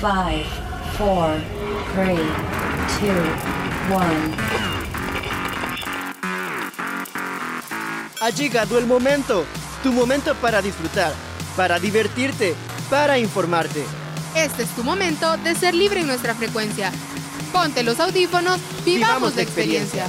5, 4, 3, 2, 1. Ha llegado el momento, tu momento para disfrutar, para divertirte, para informarte. Este es tu momento de ser libre en nuestra frecuencia. Ponte los audífonos, vivamos, la experiencia.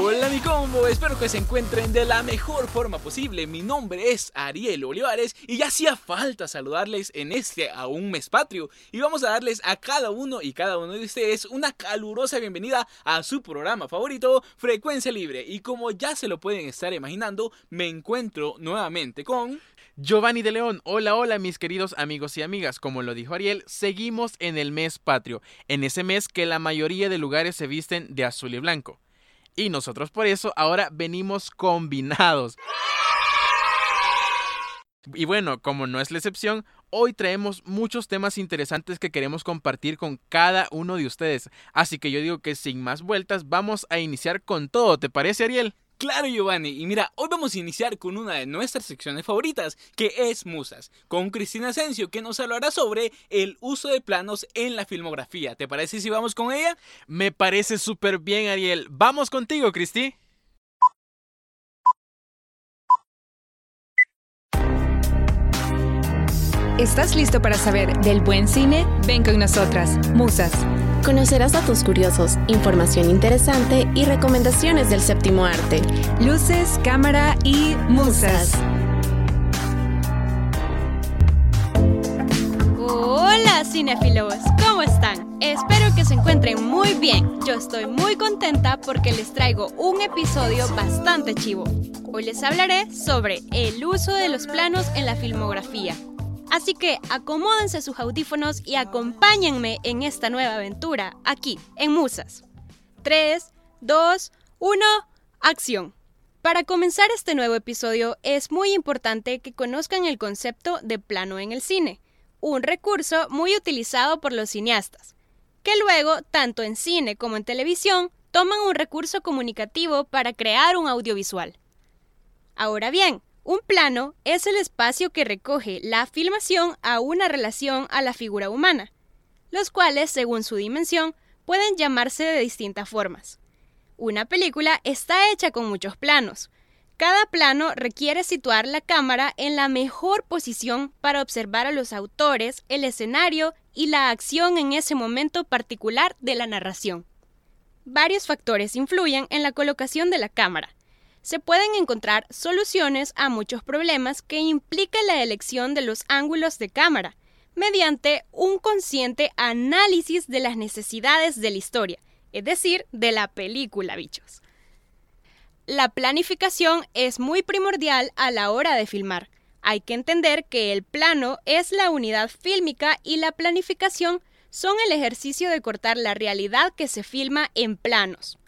Hola mi combo, espero que se encuentren de la mejor forma posible. Mi nombre es Ariel Olivares y ya hacía falta saludarles en este aún mes patrio. Y vamos a darles a cada uno y cada uno de ustedes una calurosa bienvenida a su programa favorito, Frecuencia Libre. Y como ya se lo pueden estar imaginando, me encuentro nuevamente con... Giovanni de León, hola hola mis queridos amigos y amigas, como lo dijo Ariel, seguimos en el mes patrio, en ese mes que la mayoría de lugares se visten de azul y blanco. Y nosotros por eso ahora venimos combinados. Y bueno, como no es la excepción, hoy traemos muchos temas interesantes que queremos compartir con cada uno de ustedes. Así que yo digo que sin más vueltas vamos a iniciar con todo, ¿te parece Ariel? Claro Giovanni, y mira, hoy vamos a iniciar con una de nuestras secciones favoritas, que es Musas, con Cristina Asensio, que nos hablará sobre el uso de planos en la filmografía. ¿Te parece si vamos con ella? Me parece súper bien Ariel. Vamos contigo, Cristi. ¿Estás listo para saber del buen cine? Ven con nosotras, Musas. Conocerás datos curiosos, información interesante y recomendaciones del séptimo arte. Luces, cámara y musas. Hola cinefilos, ¿cómo están? Espero que se encuentren muy bien. Yo estoy muy contenta porque les traigo un episodio bastante chivo. Hoy les hablaré sobre el uso de los planos en la filmografía. Así que acomódense sus audífonos y acompáñenme en esta nueva aventura, aquí, en Musas. 3, 2, 1, acción. Para comenzar este nuevo episodio es muy importante que conozcan el concepto de plano en el cine, un recurso muy utilizado por los cineastas, que luego, tanto en cine como en televisión, toman un recurso comunicativo para crear un audiovisual. Ahora bien, un plano es el espacio que recoge la filmación a una relación a la figura humana, los cuales, según su dimensión, pueden llamarse de distintas formas. Una película está hecha con muchos planos. Cada plano requiere situar la cámara en la mejor posición para observar a los autores, el escenario y la acción en ese momento particular de la narración. Varios factores influyen en la colocación de la cámara, se pueden encontrar soluciones a muchos problemas que implican la elección de los ángulos de cámara, mediante un consciente análisis de las necesidades de la historia, es decir, de la película, bichos. La planificación es muy primordial a la hora de filmar. Hay que entender que el plano es la unidad fílmica y la planificación son el ejercicio de cortar la realidad que se filma en planos.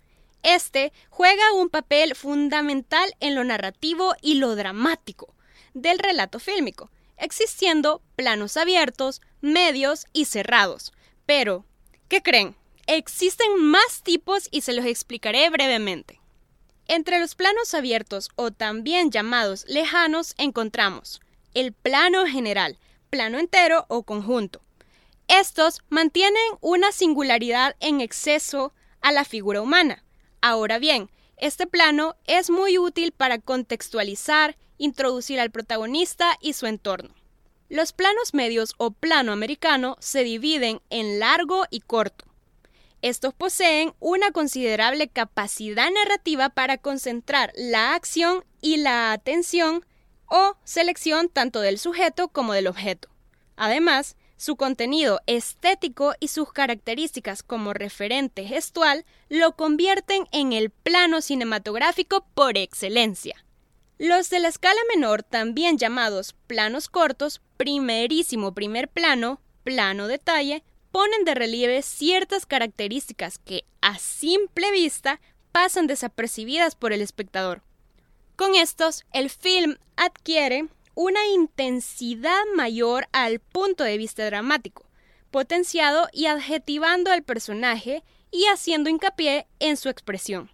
Este juega un papel fundamental en lo narrativo y lo dramático del relato fílmico, existiendo planos abiertos, medios y cerrados. Pero, ¿qué creen? Existen más tipos y se los explicaré brevemente. Entre los planos abiertos o también llamados lejanos encontramos el plano general, plano entero o conjunto. Estos mantienen una singularidad en exceso a la figura humana, Ahora bien, este plano es muy útil para contextualizar, introducir al protagonista y su entorno. Los planos medios o plano americano se dividen en largo y corto. Estos poseen una considerable capacidad narrativa para concentrar la acción y la atención o selección tanto del sujeto como del objeto. Además, su contenido estético y sus características como referente gestual lo convierten en el plano cinematográfico por excelencia. Los de la escala menor, también llamados planos cortos, primerísimo primer plano, plano detalle, ponen de relieve ciertas características que, a simple vista, pasan desapercibidas por el espectador. Con estos, el film adquiere una intensidad mayor al punto de vista dramático, potenciado y adjetivando al personaje y haciendo hincapié en su expresión.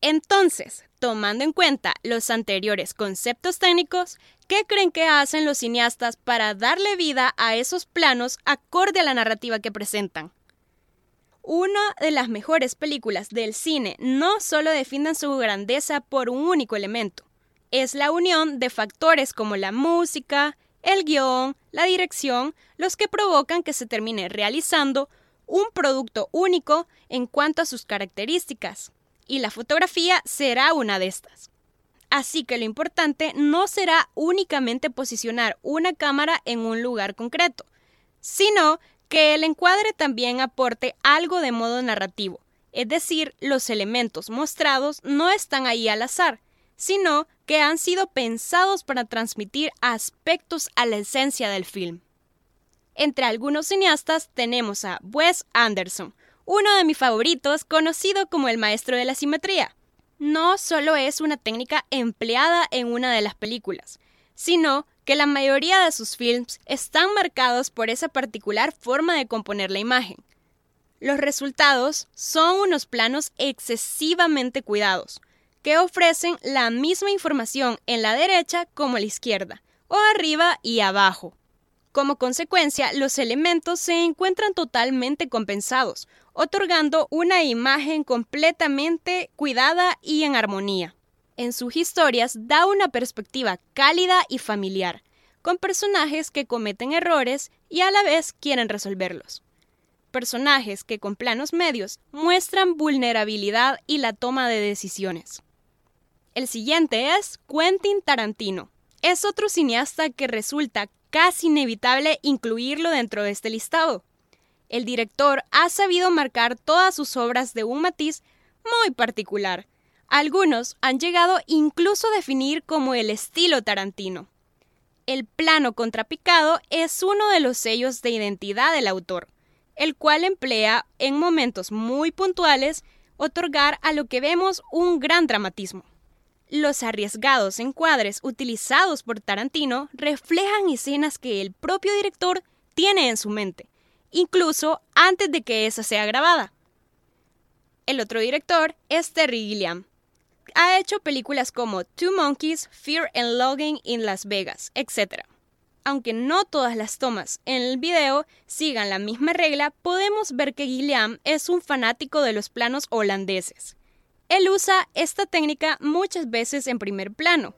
Entonces, tomando en cuenta los anteriores conceptos técnicos, ¿Qué creen que hacen los cineastas para darle vida a esos planos acorde a la narrativa que presentan? Una de las mejores películas del cine no solo defienden su grandeza por un único elemento, es la unión de factores como la música, el guion, la dirección, los que provocan que se termine realizando un producto único en cuanto a sus características, y la fotografía será una de estas. Así que lo importante no será únicamente posicionar una cámara en un lugar concreto, sino que el encuadre también aporte algo de modo narrativo, es decir, los elementos mostrados no están ahí al azar, sino que han sido pensados para transmitir aspectos a la esencia del film. Entre algunos cineastas tenemos a Wes Anderson, uno de mis favoritos, conocido como el maestro de la simetría. No solo es una técnica empleada en una de las películas, sino que la mayoría de sus films están marcados por esa particular forma de componer la imagen. Los resultados son unos planos excesivamente cuidados, que ofrecen la misma información en la derecha como a la izquierda, o arriba y abajo. Como consecuencia, los elementos se encuentran totalmente compensados, otorgando una imagen completamente cuidada y en armonía. En sus historias da una perspectiva cálida y familiar, con personajes que cometen errores y a la vez quieren resolverlos. Personajes que con planos medios muestran vulnerabilidad y la toma de decisiones. El siguiente es Quentin Tarantino. Es otro cineasta que resulta casi inevitable incluirlo dentro de este listado. El director ha sabido marcar todas sus obras de un matiz muy particular. Algunos han llegado incluso a definir como el estilo Tarantino. El plano contrapicado es uno de los sellos de identidad del autor, el cual emplea en momentos muy puntuales otorgar a lo que vemos un gran dramatismo. Los arriesgados encuadres utilizados por Tarantino reflejan escenas que el propio director tiene en su mente, incluso antes de que esa sea grabada. El otro director es Terry Gilliam. Ha hecho películas como Two Monkeys, Fear and Logging in Las Vegas, etc. Aunque no todas las tomas en el video sigan la misma regla, podemos ver que Gilliam es un fanático de los planos holandeses. Él usa esta técnica muchas veces en primer plano,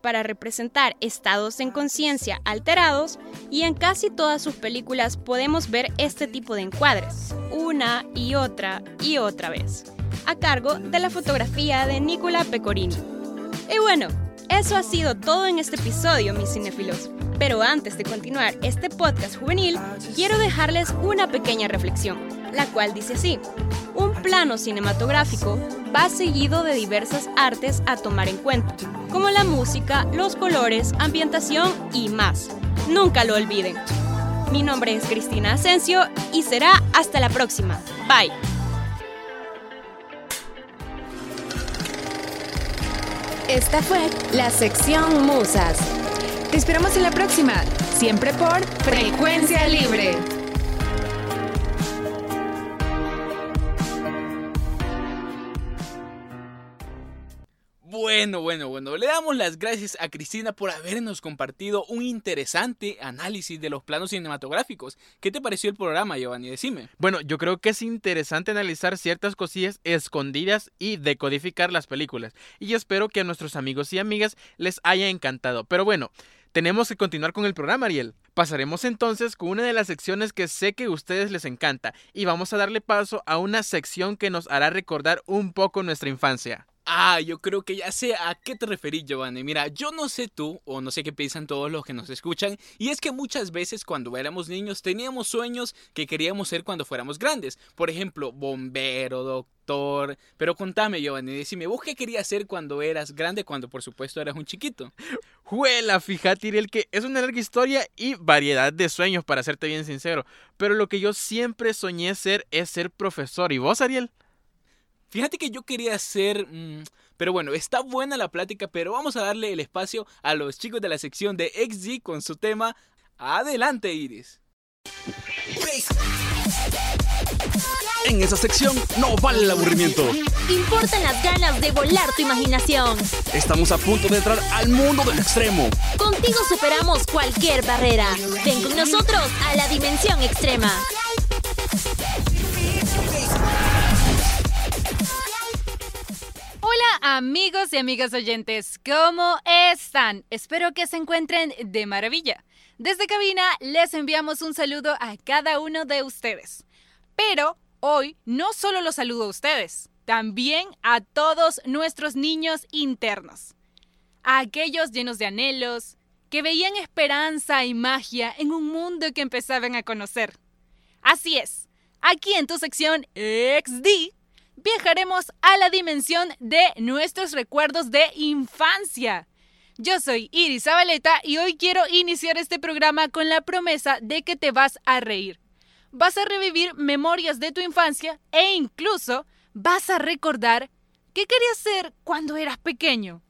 para representar estados en conciencia alterados y en casi todas sus películas podemos ver este tipo de encuadres, una y otra y otra vez, a cargo de la fotografía de Nicola Pecorino. Y bueno, eso ha sido todo en este episodio, mis cinéfilos. Pero antes de continuar este podcast juvenil, quiero dejarles una pequeña reflexión, la cual dice así, un plano cinematográfico va seguido de diversas artes a tomar en cuenta, como la música, los colores, ambientación y más. Nunca lo olviden. Mi nombre es Cristina Asensio y será hasta la próxima. Bye. Esta fue la sección Musas. Te esperamos en la próxima, siempre por Frecuencia Libre. Bueno, bueno, bueno, le damos las gracias a Cristina por habernos compartido un interesante análisis de los planos cinematográficos. ¿Qué te pareció el programa, Giovanni? Decime. Bueno, yo creo que es interesante analizar ciertas cosillas escondidas y decodificar las películas. Y espero que a nuestros amigos y amigas les haya encantado. Pero bueno, tenemos que continuar con el programa, Ariel. Pasaremos entonces con una de las secciones que sé que a ustedes les encanta y vamos a darle paso a una sección que nos hará recordar un poco nuestra infancia. Ah, yo creo que ya sé a qué te referís, Giovanni. Mira, yo no sé tú, o no sé qué piensan todos los que nos escuchan, y es que muchas veces cuando éramos niños teníamos sueños que queríamos ser cuando fuéramos grandes. Por ejemplo, bombero, doctor. Pero contame, Giovanni, decime, ¿vos qué querías ser cuando eras grande, cuando por supuesto eras un chiquito? Juela, fíjate, Ariel, que es una larga historia y variedad de sueños, para serte bien sincero. Pero lo que yo siempre soñé ser es ser profesor. ¿Y vos, Ariel? Fíjate que yo quería ser... mm, pero bueno, está buena la plática, pero vamos a darle el espacio a los chicos de la sección de XG con su tema Adelante, Iris. En esa sección no vale el aburrimiento. Importan las ganas de volar tu imaginación. Estamos a punto de entrar al mundo del extremo. Contigo superamos cualquier barrera. Ven con nosotros a la dimensión extrema. Hola amigos y amigas oyentes, ¿cómo están? Espero que se encuentren de maravilla. Desde cabina les enviamos un saludo a cada uno de ustedes. Pero hoy no solo los saludo a ustedes, también a todos nuestros niños internos. A aquellos llenos de anhelos, que veían esperanza y magia en un mundo que empezaban a conocer. Así es, aquí en tu sección XD viajaremos a la dimensión de nuestros recuerdos de infancia. Yo soy Iris Zabaleta y hoy quiero iniciar este programa con la promesa de que te vas a reír. Vas a revivir memorias de tu infancia e incluso vas a recordar qué querías ser cuando eras pequeño.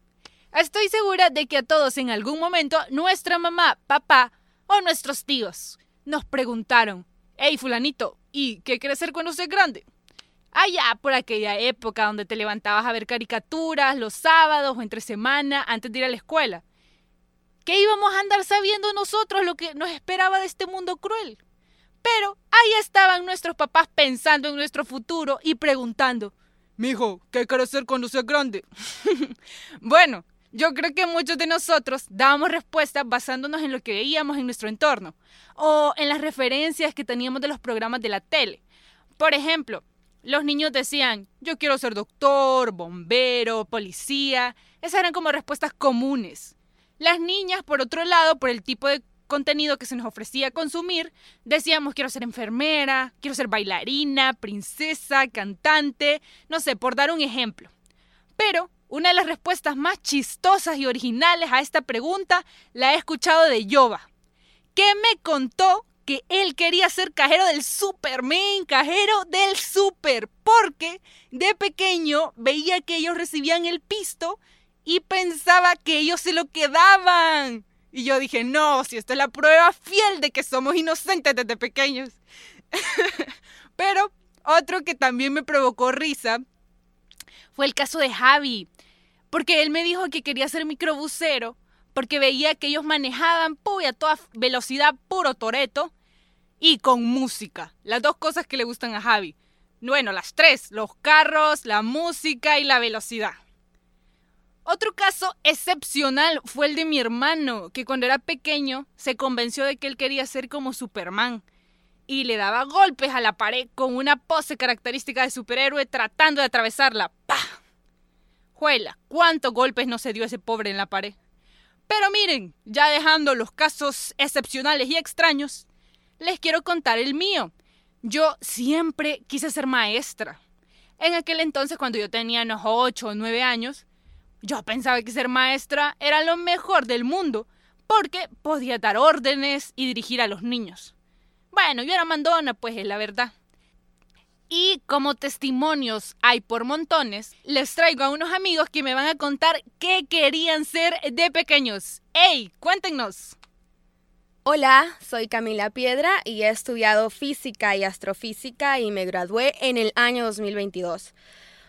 Estoy segura de que a todos en algún momento nuestra mamá, papá o nuestros tíos nos preguntaron, hey fulanito, ¿y qué quieres ser cuando seas grande? Allá por aquella época donde te levantabas a ver caricaturas los sábados o entre semana antes de ir a la escuela. ¿Qué íbamos a andar sabiendo nosotros lo que nos esperaba de este mundo cruel? Pero ahí estaban nuestros papás pensando en nuestro futuro y preguntando, Mijo, ¿qué quieres ser cuando seas grande? bueno, yo creo que muchos de nosotros dábamos respuestas basándonos en lo que veíamos en nuestro entorno o en las referencias que teníamos de los programas de la tele. Por ejemplo, los niños decían, yo quiero ser doctor, bombero, policía. Esas eran como respuestas comunes. Las niñas, por otro lado, por el tipo de contenido que se nos ofrecía consumir, decíamos quiero ser enfermera, quiero ser bailarina, princesa, cantante, no sé, por dar un ejemplo. Pero una de las respuestas más chistosas y originales a esta pregunta la he escuchado de Yoba, que me contó que él quería ser cajero del Superman, cajero del Super, porque de pequeño veía que ellos recibían el pisto y pensaba que ellos se lo quedaban. Y yo dije, no, si esta es la prueba fiel de que somos inocentes desde pequeños. Pero otro que también me provocó risa fue el caso de Javi, porque él me dijo que quería ser microbusero porque veía que ellos manejaban puy, a toda velocidad puro toreto y con música. Las dos cosas que le gustan a Javi. Bueno, las tres, los carros, la música y la velocidad. Otro caso excepcional fue el de mi hermano, que cuando era pequeño se convenció de que él quería ser como Superman y le daba golpes a la pared con una pose característica de superhéroe tratando de atravesarla. ¡Pah! Juela, ¿cuántos golpes no se dio ese pobre en la pared? Pero miren, ya dejando los casos excepcionales y extraños, les quiero contar el mío. Yo siempre quise ser maestra. En aquel entonces, cuando yo tenía unos 8 o 9 años, yo pensaba que ser maestra era lo mejor del mundo, porque podía dar órdenes y dirigir a los niños. Bueno, yo era mandona, pues es la verdad. Y como testimonios hay por montones, les traigo a unos amigos que me van a contar qué querían ser de pequeños. ¡Ey! Cuéntenos. Hola, soy Camila Piedra y he estudiado física y astrofísica y me gradué en el año 2022.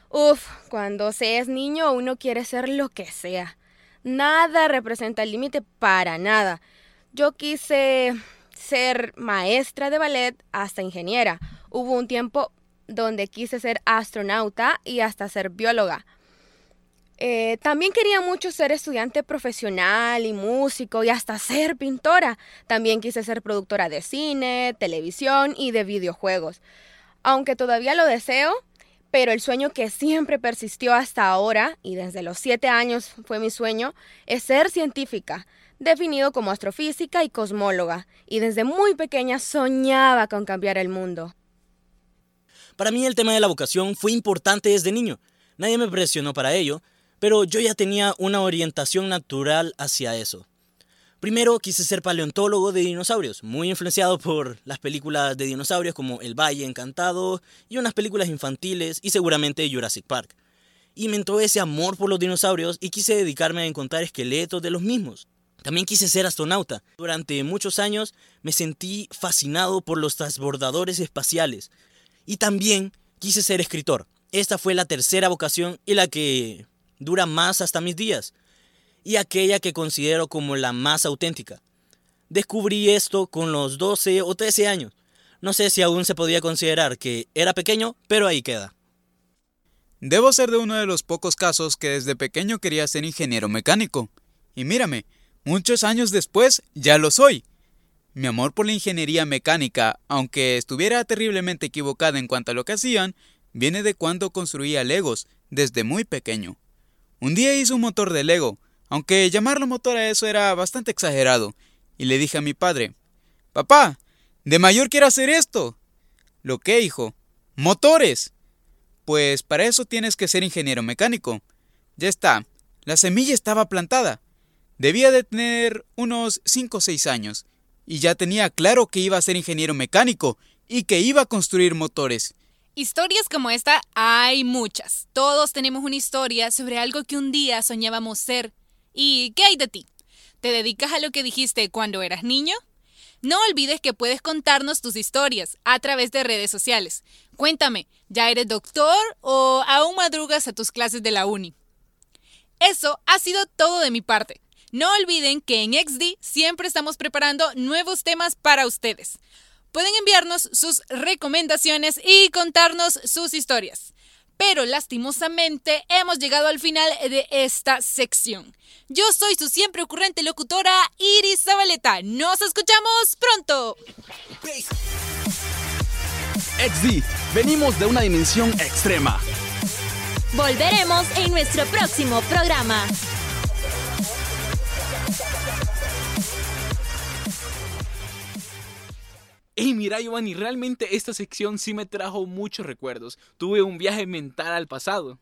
Uf, cuando se es niño uno quiere ser lo que sea. Nada representa el límite para nada. Yo quise ser maestra de ballet hasta ingeniera. Hubo un tiempo donde quise ser astronauta y hasta ser bióloga. Eh, también quería mucho ser estudiante profesional y músico y hasta ser pintora. También quise ser productora de cine, televisión y de videojuegos. Aunque todavía lo deseo, pero el sueño que siempre persistió hasta ahora, y desde los siete años fue mi sueño, es ser científica, definido como astrofísica y cosmóloga, y desde muy pequeña soñaba con cambiar el mundo. Para mí el tema de la vocación fue importante desde niño. Nadie me presionó para ello, pero yo ya tenía una orientación natural hacia eso. Primero quise ser paleontólogo de dinosaurios, muy influenciado por las películas de dinosaurios como El Valle Encantado y unas películas infantiles y seguramente Jurassic Park. Y me entró ese amor por los dinosaurios y quise dedicarme a encontrar esqueletos de los mismos. También quise ser astronauta. Durante muchos años me sentí fascinado por los transbordadores espaciales. Y también quise ser escritor. Esta fue la tercera vocación y la que dura más hasta mis días. Y aquella que considero como la más auténtica. Descubrí esto con los 12 o 13 años. No sé si aún se podía considerar que era pequeño, pero ahí queda. Debo ser de uno de los pocos casos que desde pequeño quería ser ingeniero mecánico. Y mírame, muchos años después ya lo soy. Mi amor por la ingeniería mecánica, aunque estuviera terriblemente equivocada en cuanto a lo que hacían, viene de cuando construía Legos, desde muy pequeño. Un día hice un motor de Lego, aunque llamarlo motor a eso era bastante exagerado, y le dije a mi padre, Papá, de mayor quiero hacer esto. ¿Lo qué, hijo? Motores. Pues para eso tienes que ser ingeniero mecánico. Ya está, la semilla estaba plantada. Debía de tener unos 5 o 6 años, y ya tenía claro que iba a ser ingeniero mecánico y que iba a construir motores. Historias como esta hay muchas. Todos tenemos una historia sobre algo que un día soñábamos ser. ¿Y qué hay de ti? ¿Te dedicas a lo que dijiste cuando eras niño? No olvides que puedes contarnos tus historias a través de redes sociales. Cuéntame, ¿ya eres doctor o aún madrugas a tus clases de la uni? Eso ha sido todo de mi parte. No olviden que en XD siempre estamos preparando nuevos temas para ustedes. Pueden enviarnos sus recomendaciones y contarnos sus historias. Pero lastimosamente hemos llegado al final de esta sección. Yo soy su siempre ocurrente locutora Iris Zabaleta. Nos escuchamos pronto. XD, venimos de una dimensión extrema. Volveremos en nuestro próximo programa. Hey, mira, Giovanni, realmente esta sección sí me trajo muchos recuerdos. Tuve un viaje mental al pasado.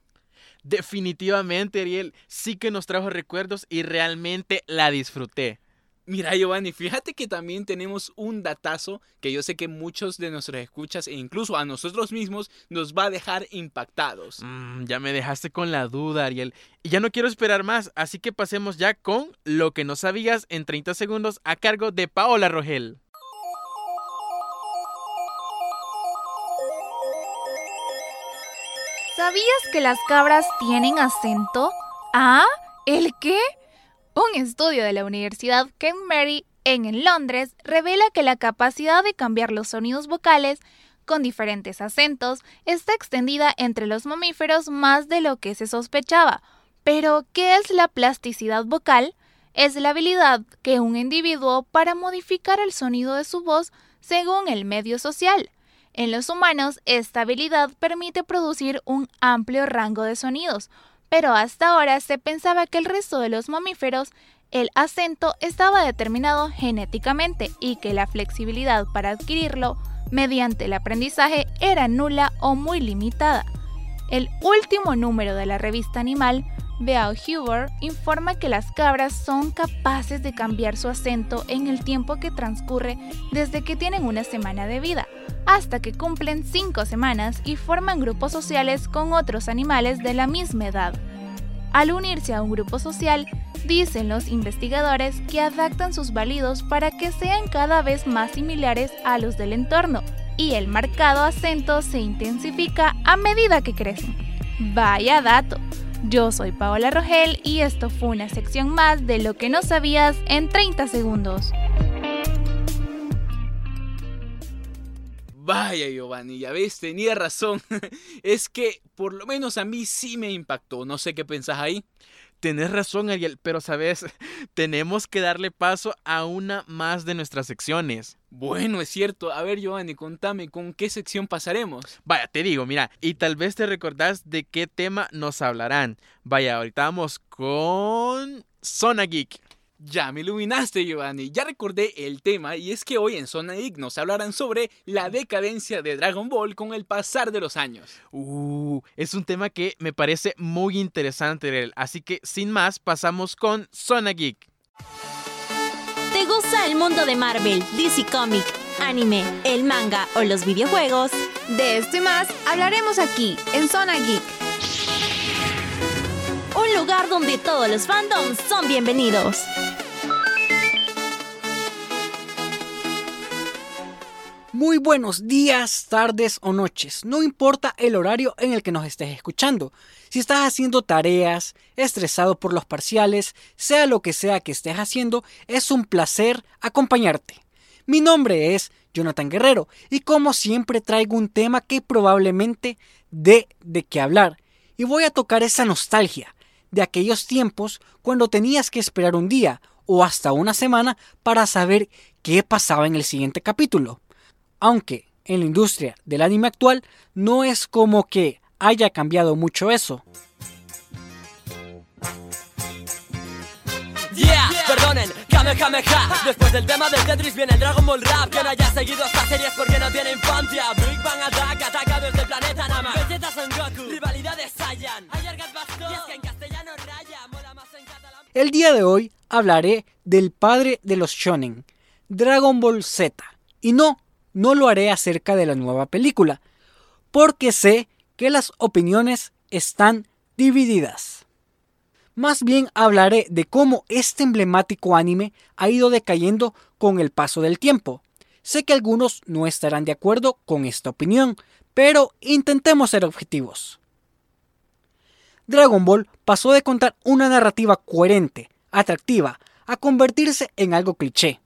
Definitivamente, Ariel, sí que nos trajo recuerdos y realmente la disfruté. Mira, Giovanni, fíjate que también tenemos un datazo que yo sé que muchos de nuestros escuchas e incluso a nosotros mismos nos va a dejar impactados. Mm, ya me dejaste con la duda, Ariel. Y ya no quiero esperar más, así que pasemos ya con lo que no sabías en 30 segundos a cargo de Paola Rogel. ¿Sabías que las cabras tienen acento? ¿Ah? ¿El qué? Un estudio de la Universidad Mary en Londres revela que la capacidad de cambiar los sonidos vocales con diferentes acentos está extendida entre los mamíferos más de lo que se sospechaba. Pero, ¿qué es la plasticidad vocal? Es la habilidad que un individuo para modificar el sonido de su voz según el medio social. En los humanos, esta habilidad permite producir un amplio rango de sonidos, pero hasta ahora se pensaba que el resto de los mamíferos el acento estaba determinado genéticamente y que la flexibilidad para adquirirlo mediante el aprendizaje era nula o muy limitada. El último número de la revista Animal Beau Huber informa que las cabras son capaces de cambiar su acento en el tiempo que transcurre desde que tienen una semana de vida hasta que cumplen cinco semanas y forman grupos sociales con otros animales de la misma edad. Al unirse a un grupo social, dicen los investigadores que adaptan sus válidos para que sean cada vez más similares a los del entorno y el marcado acento se intensifica a medida que crecen. Vaya dato. Yo soy Paola Rogel y esto fue una sección más de lo que no sabías en 30 segundos. Vaya Giovanni, ya ves, tenía razón. es que por lo menos a mí sí me impactó. No sé qué pensás ahí. Tenés razón, Ariel, pero sabes, tenemos que darle paso a una más de nuestras secciones. Bueno, es cierto. A ver, Giovanni, contame, ¿con qué sección pasaremos? Vaya, te digo, mira, y tal vez te recordás de qué tema nos hablarán. Vaya, ahorita vamos con Zona Geek. Ya me iluminaste, Giovanni. Ya recordé el tema y es que hoy en Zona Geek nos hablarán sobre la decadencia de Dragon Ball con el pasar de los años. Uh, es un tema que me parece muy interesante, así que sin más pasamos con Zona Geek. ¿Te gusta el mundo de Marvel, DC Comic, anime, el manga o los videojuegos? De esto y más hablaremos aquí en Zona Geek. Un lugar donde todos los fandoms son bienvenidos. Muy buenos días, tardes o noches, no importa el horario en el que nos estés escuchando. Si estás haciendo tareas, estresado por los parciales, sea lo que sea que estés haciendo, es un placer acompañarte. Mi nombre es Jonathan Guerrero y como siempre traigo un tema que probablemente dé de qué hablar y voy a tocar esa nostalgia de aquellos tiempos cuando tenías que esperar un día o hasta una semana para saber qué pasaba en el siguiente capítulo aunque en la industria del anime actual no es como que haya cambiado mucho eso. Yeah, perdonen, Kamehameha. Después del tema del Tetris viene el Dragon Ball Rap. Que no haya seguido estas series porque no tiene infancia. Big Bang Attack ataca desde el planeta Nama. Vegeta Son Goku, rivalidades Saiyan Ayer Bastón, y es que en castellano raya Mola más en catalán. El día de hoy hablaré del padre de los shonen, Dragon Ball Z. Y no, no lo haré acerca de la nueva película, porque sé que las opiniones están divididas. Más bien hablaré de cómo este emblemático anime ha ido decayendo con el paso del tiempo. Sé que algunos no estarán de acuerdo con esta opinión, pero intentemos ser objetivos. Dragon Ball pasó de contar una narrativa coherente, atractiva, a convertirse en algo cliché.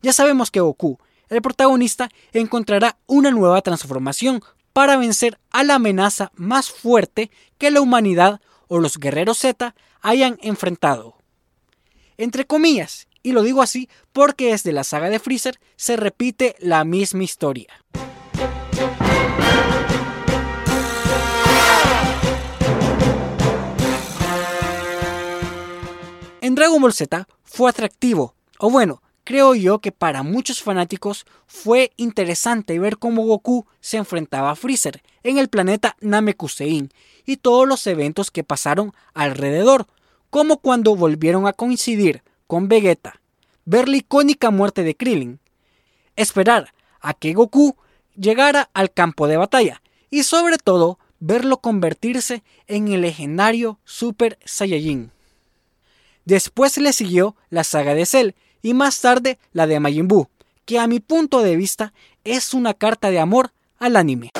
Ya sabemos que Goku el protagonista encontrará una nueva transformación para vencer a la amenaza más fuerte que la humanidad o los guerreros Z hayan enfrentado. Entre comillas, y lo digo así porque desde la saga de Freezer se repite la misma historia. En Dragon Ball Z fue atractivo, o bueno, creo yo que para muchos fanáticos fue interesante ver cómo Goku se enfrentaba a Freezer en el planeta Namekusein y todos los eventos que pasaron alrededor, como cuando volvieron a coincidir con Vegeta, ver la icónica muerte de Krillin, esperar a que Goku llegara al campo de batalla y sobre todo verlo convertirse en el legendario Super Saiyajin. Después le siguió la saga de Cell y más tarde la de Majin Buu, que a mi punto de vista es una carta de amor al anime.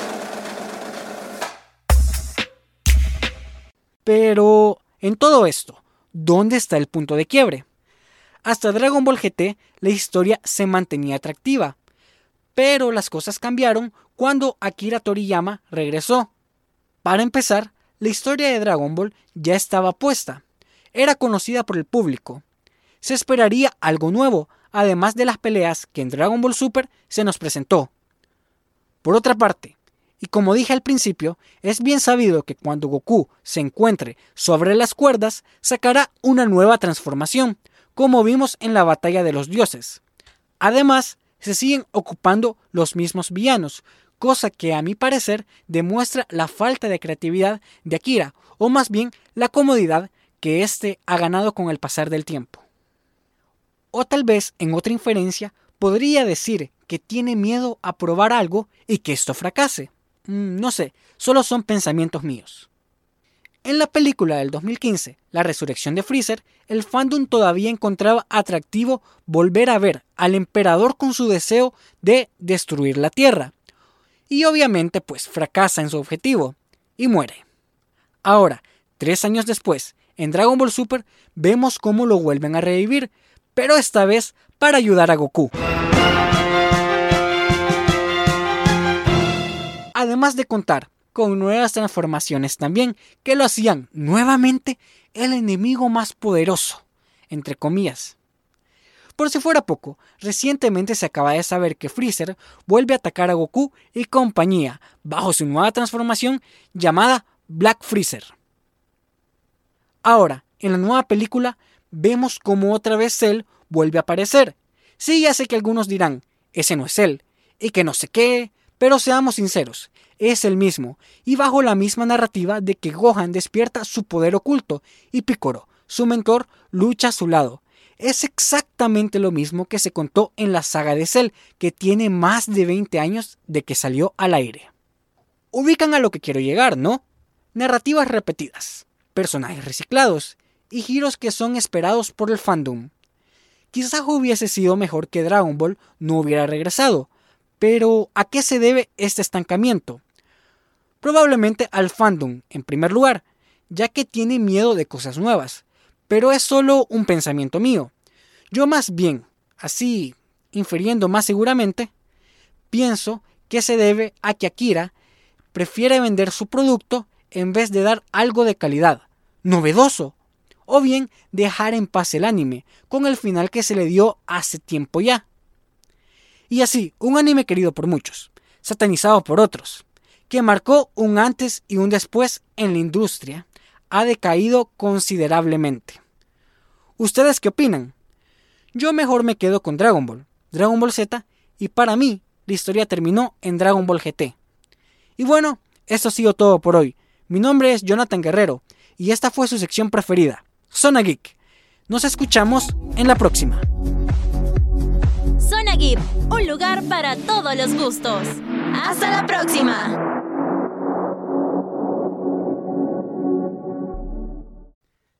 Pero, en todo esto, ¿dónde está el punto de quiebre? Hasta Dragon Ball GT la historia se mantenía atractiva, pero las cosas cambiaron cuando Akira Toriyama regresó. Para empezar, la historia de Dragon Ball ya estaba puesta, era conocida por el público, se esperaría algo nuevo, además de las peleas que en Dragon Ball Super se nos presentó. Por otra parte, y como dije al principio, es bien sabido que cuando Goku se encuentre sobre las cuerdas, sacará una nueva transformación, como vimos en la batalla de los dioses. Además, se siguen ocupando los mismos villanos, cosa que a mi parecer demuestra la falta de creatividad de Akira, o más bien la comodidad que éste ha ganado con el pasar del tiempo. O tal vez, en otra inferencia, podría decir que tiene miedo a probar algo y que esto fracase. Mm, no sé, solo son pensamientos míos. En la película del 2015, La resurrección de Freezer, el fandom todavía encontraba atractivo volver a ver al emperador con su deseo de destruir la Tierra. Y obviamente pues fracasa en su objetivo y muere. Ahora, tres años después, en Dragon Ball Super vemos cómo lo vuelven a revivir, pero esta vez para ayudar a Goku. Además de contar con nuevas transformaciones también que lo hacían nuevamente el enemigo más poderoso, entre comillas. Por si fuera poco, recientemente se acaba de saber que Freezer vuelve a atacar a Goku y compañía bajo su nueva transformación llamada Black Freezer. Ahora, en la nueva película vemos como otra vez él vuelve a aparecer. Sí, ya sé que algunos dirán, ese no es él, y que no sé qué, pero seamos sinceros, es el mismo, y bajo la misma narrativa de que Gohan despierta su poder oculto, y Piccolo, su mentor, lucha a su lado. Es exactamente lo mismo que se contó en la saga de Cell, que tiene más de 20 años de que salió al aire. Ubican a lo que quiero llegar, ¿no? Narrativas repetidas, personajes reciclados, y giros que son esperados por el fandom. Quizás hubiese sido mejor que Dragon Ball no hubiera regresado, Pero, ¿a qué se debe este estancamiento? Probablemente al fandom, en primer lugar, ya que tiene miedo de cosas nuevas. Pero es solo un pensamiento mío. Yo más bien, así, infiriendo más seguramente, pienso que se debe a que Akira prefiere vender su producto en vez de dar algo de calidad, novedoso, o bien dejar en paz el anime, con el final que se le dio hace tiempo ya. Y así, un anime querido por muchos, satanizado por otros, que marcó un antes y un después en la industria, ha decaído considerablemente. ¿Ustedes qué opinan? Yo mejor me quedo con Dragon Ball, Dragon Ball Z, y para mí la historia terminó en Dragon Ball GT. Y bueno, esto ha sido todo por hoy. Mi nombre es Jonathan Guerrero y esta fue su sección preferida, Zona Geek. Nos escuchamos en la próxima. Zona Geek, un lugar para todos los gustos. Hasta la próxima.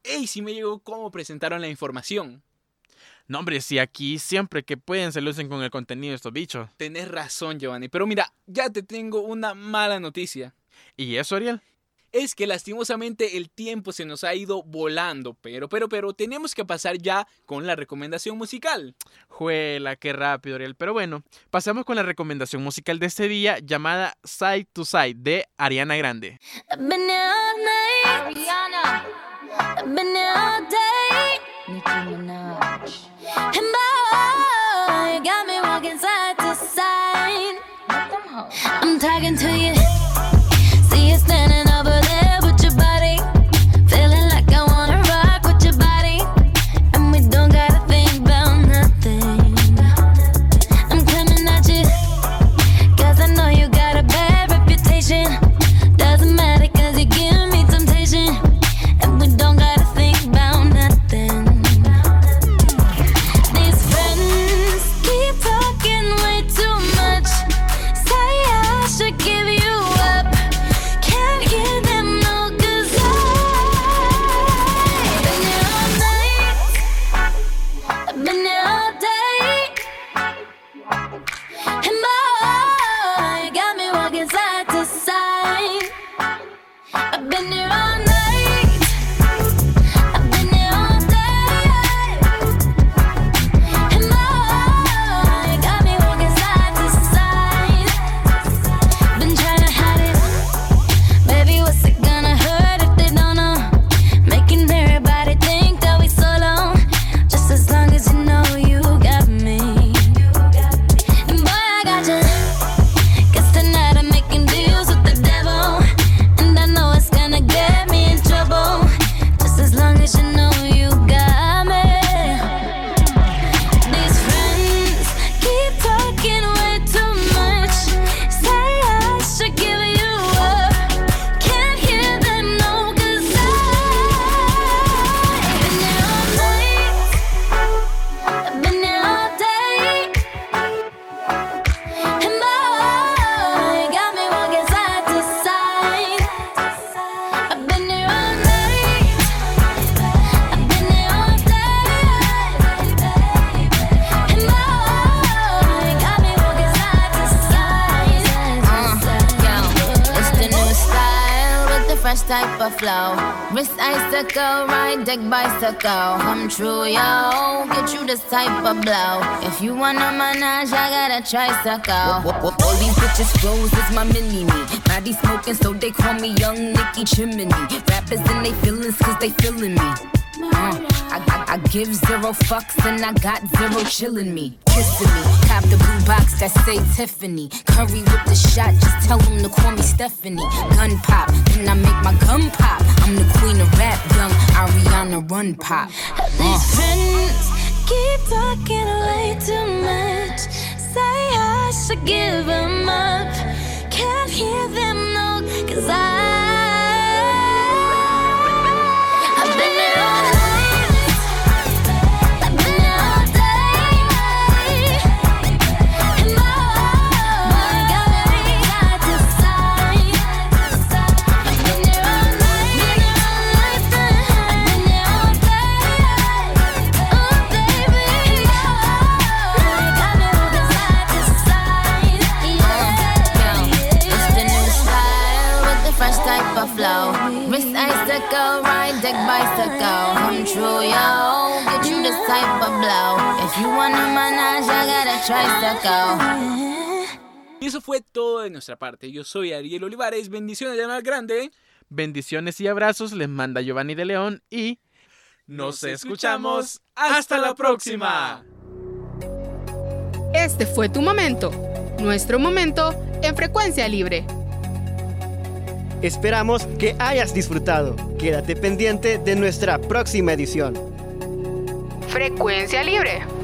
¡Ey! Si me llegó cómo presentaron la información. No, hombre, si aquí siempre que pueden se lucen con el contenido de estos bichos. Tenés razón, Giovanni. Pero mira, ya te tengo una mala noticia. ¿Y eso, Ariel? Es que lastimosamente el tiempo se nos ha ido volando, pero, pero, pero tenemos que pasar ya con la recomendación musical. Juela, qué rápido, Ariel. Pero bueno, pasamos con la recomendación musical de este día llamada Side to Side de Ariana Grande. Ariana. Been there all day. Deck bicycle. Come true, yo. Get you this type of blow. If you wanna manage, I got a tricycle. All these bitches froze is my mini me. Body smoking, so they call me Young Nicky Chimney. Rappers in they feelings, cause they feeling me. Uh, I, I, I give zero fucks and I got zero chillin' me. Kissing me. Cop the blue box that say Tiffany. Curry with the shot, just tell them to call me Stephanie. Gun pop, then I make my gun pop. I'm the queen of rap, young Ariana Run Pop. These friends keep talking way too much. Say I should give them up. Can't hear them no, cause I. Wrist icicle, ride deck bicycle. Come true, yo. Get you this type of blow. If you wanna manage, I got a tricycle. Y eso fue todo de nuestra parte. Yo soy Ariel Olivares. Bendiciones de más grande. Bendiciones y abrazos les manda Giovanni de León y nos escuchamos hasta la próxima. Este fue tu momento, nuestro momento en frecuencia libre. Esperamos que hayas disfrutado. Quédate pendiente de nuestra próxima edición. Frecuencia libre.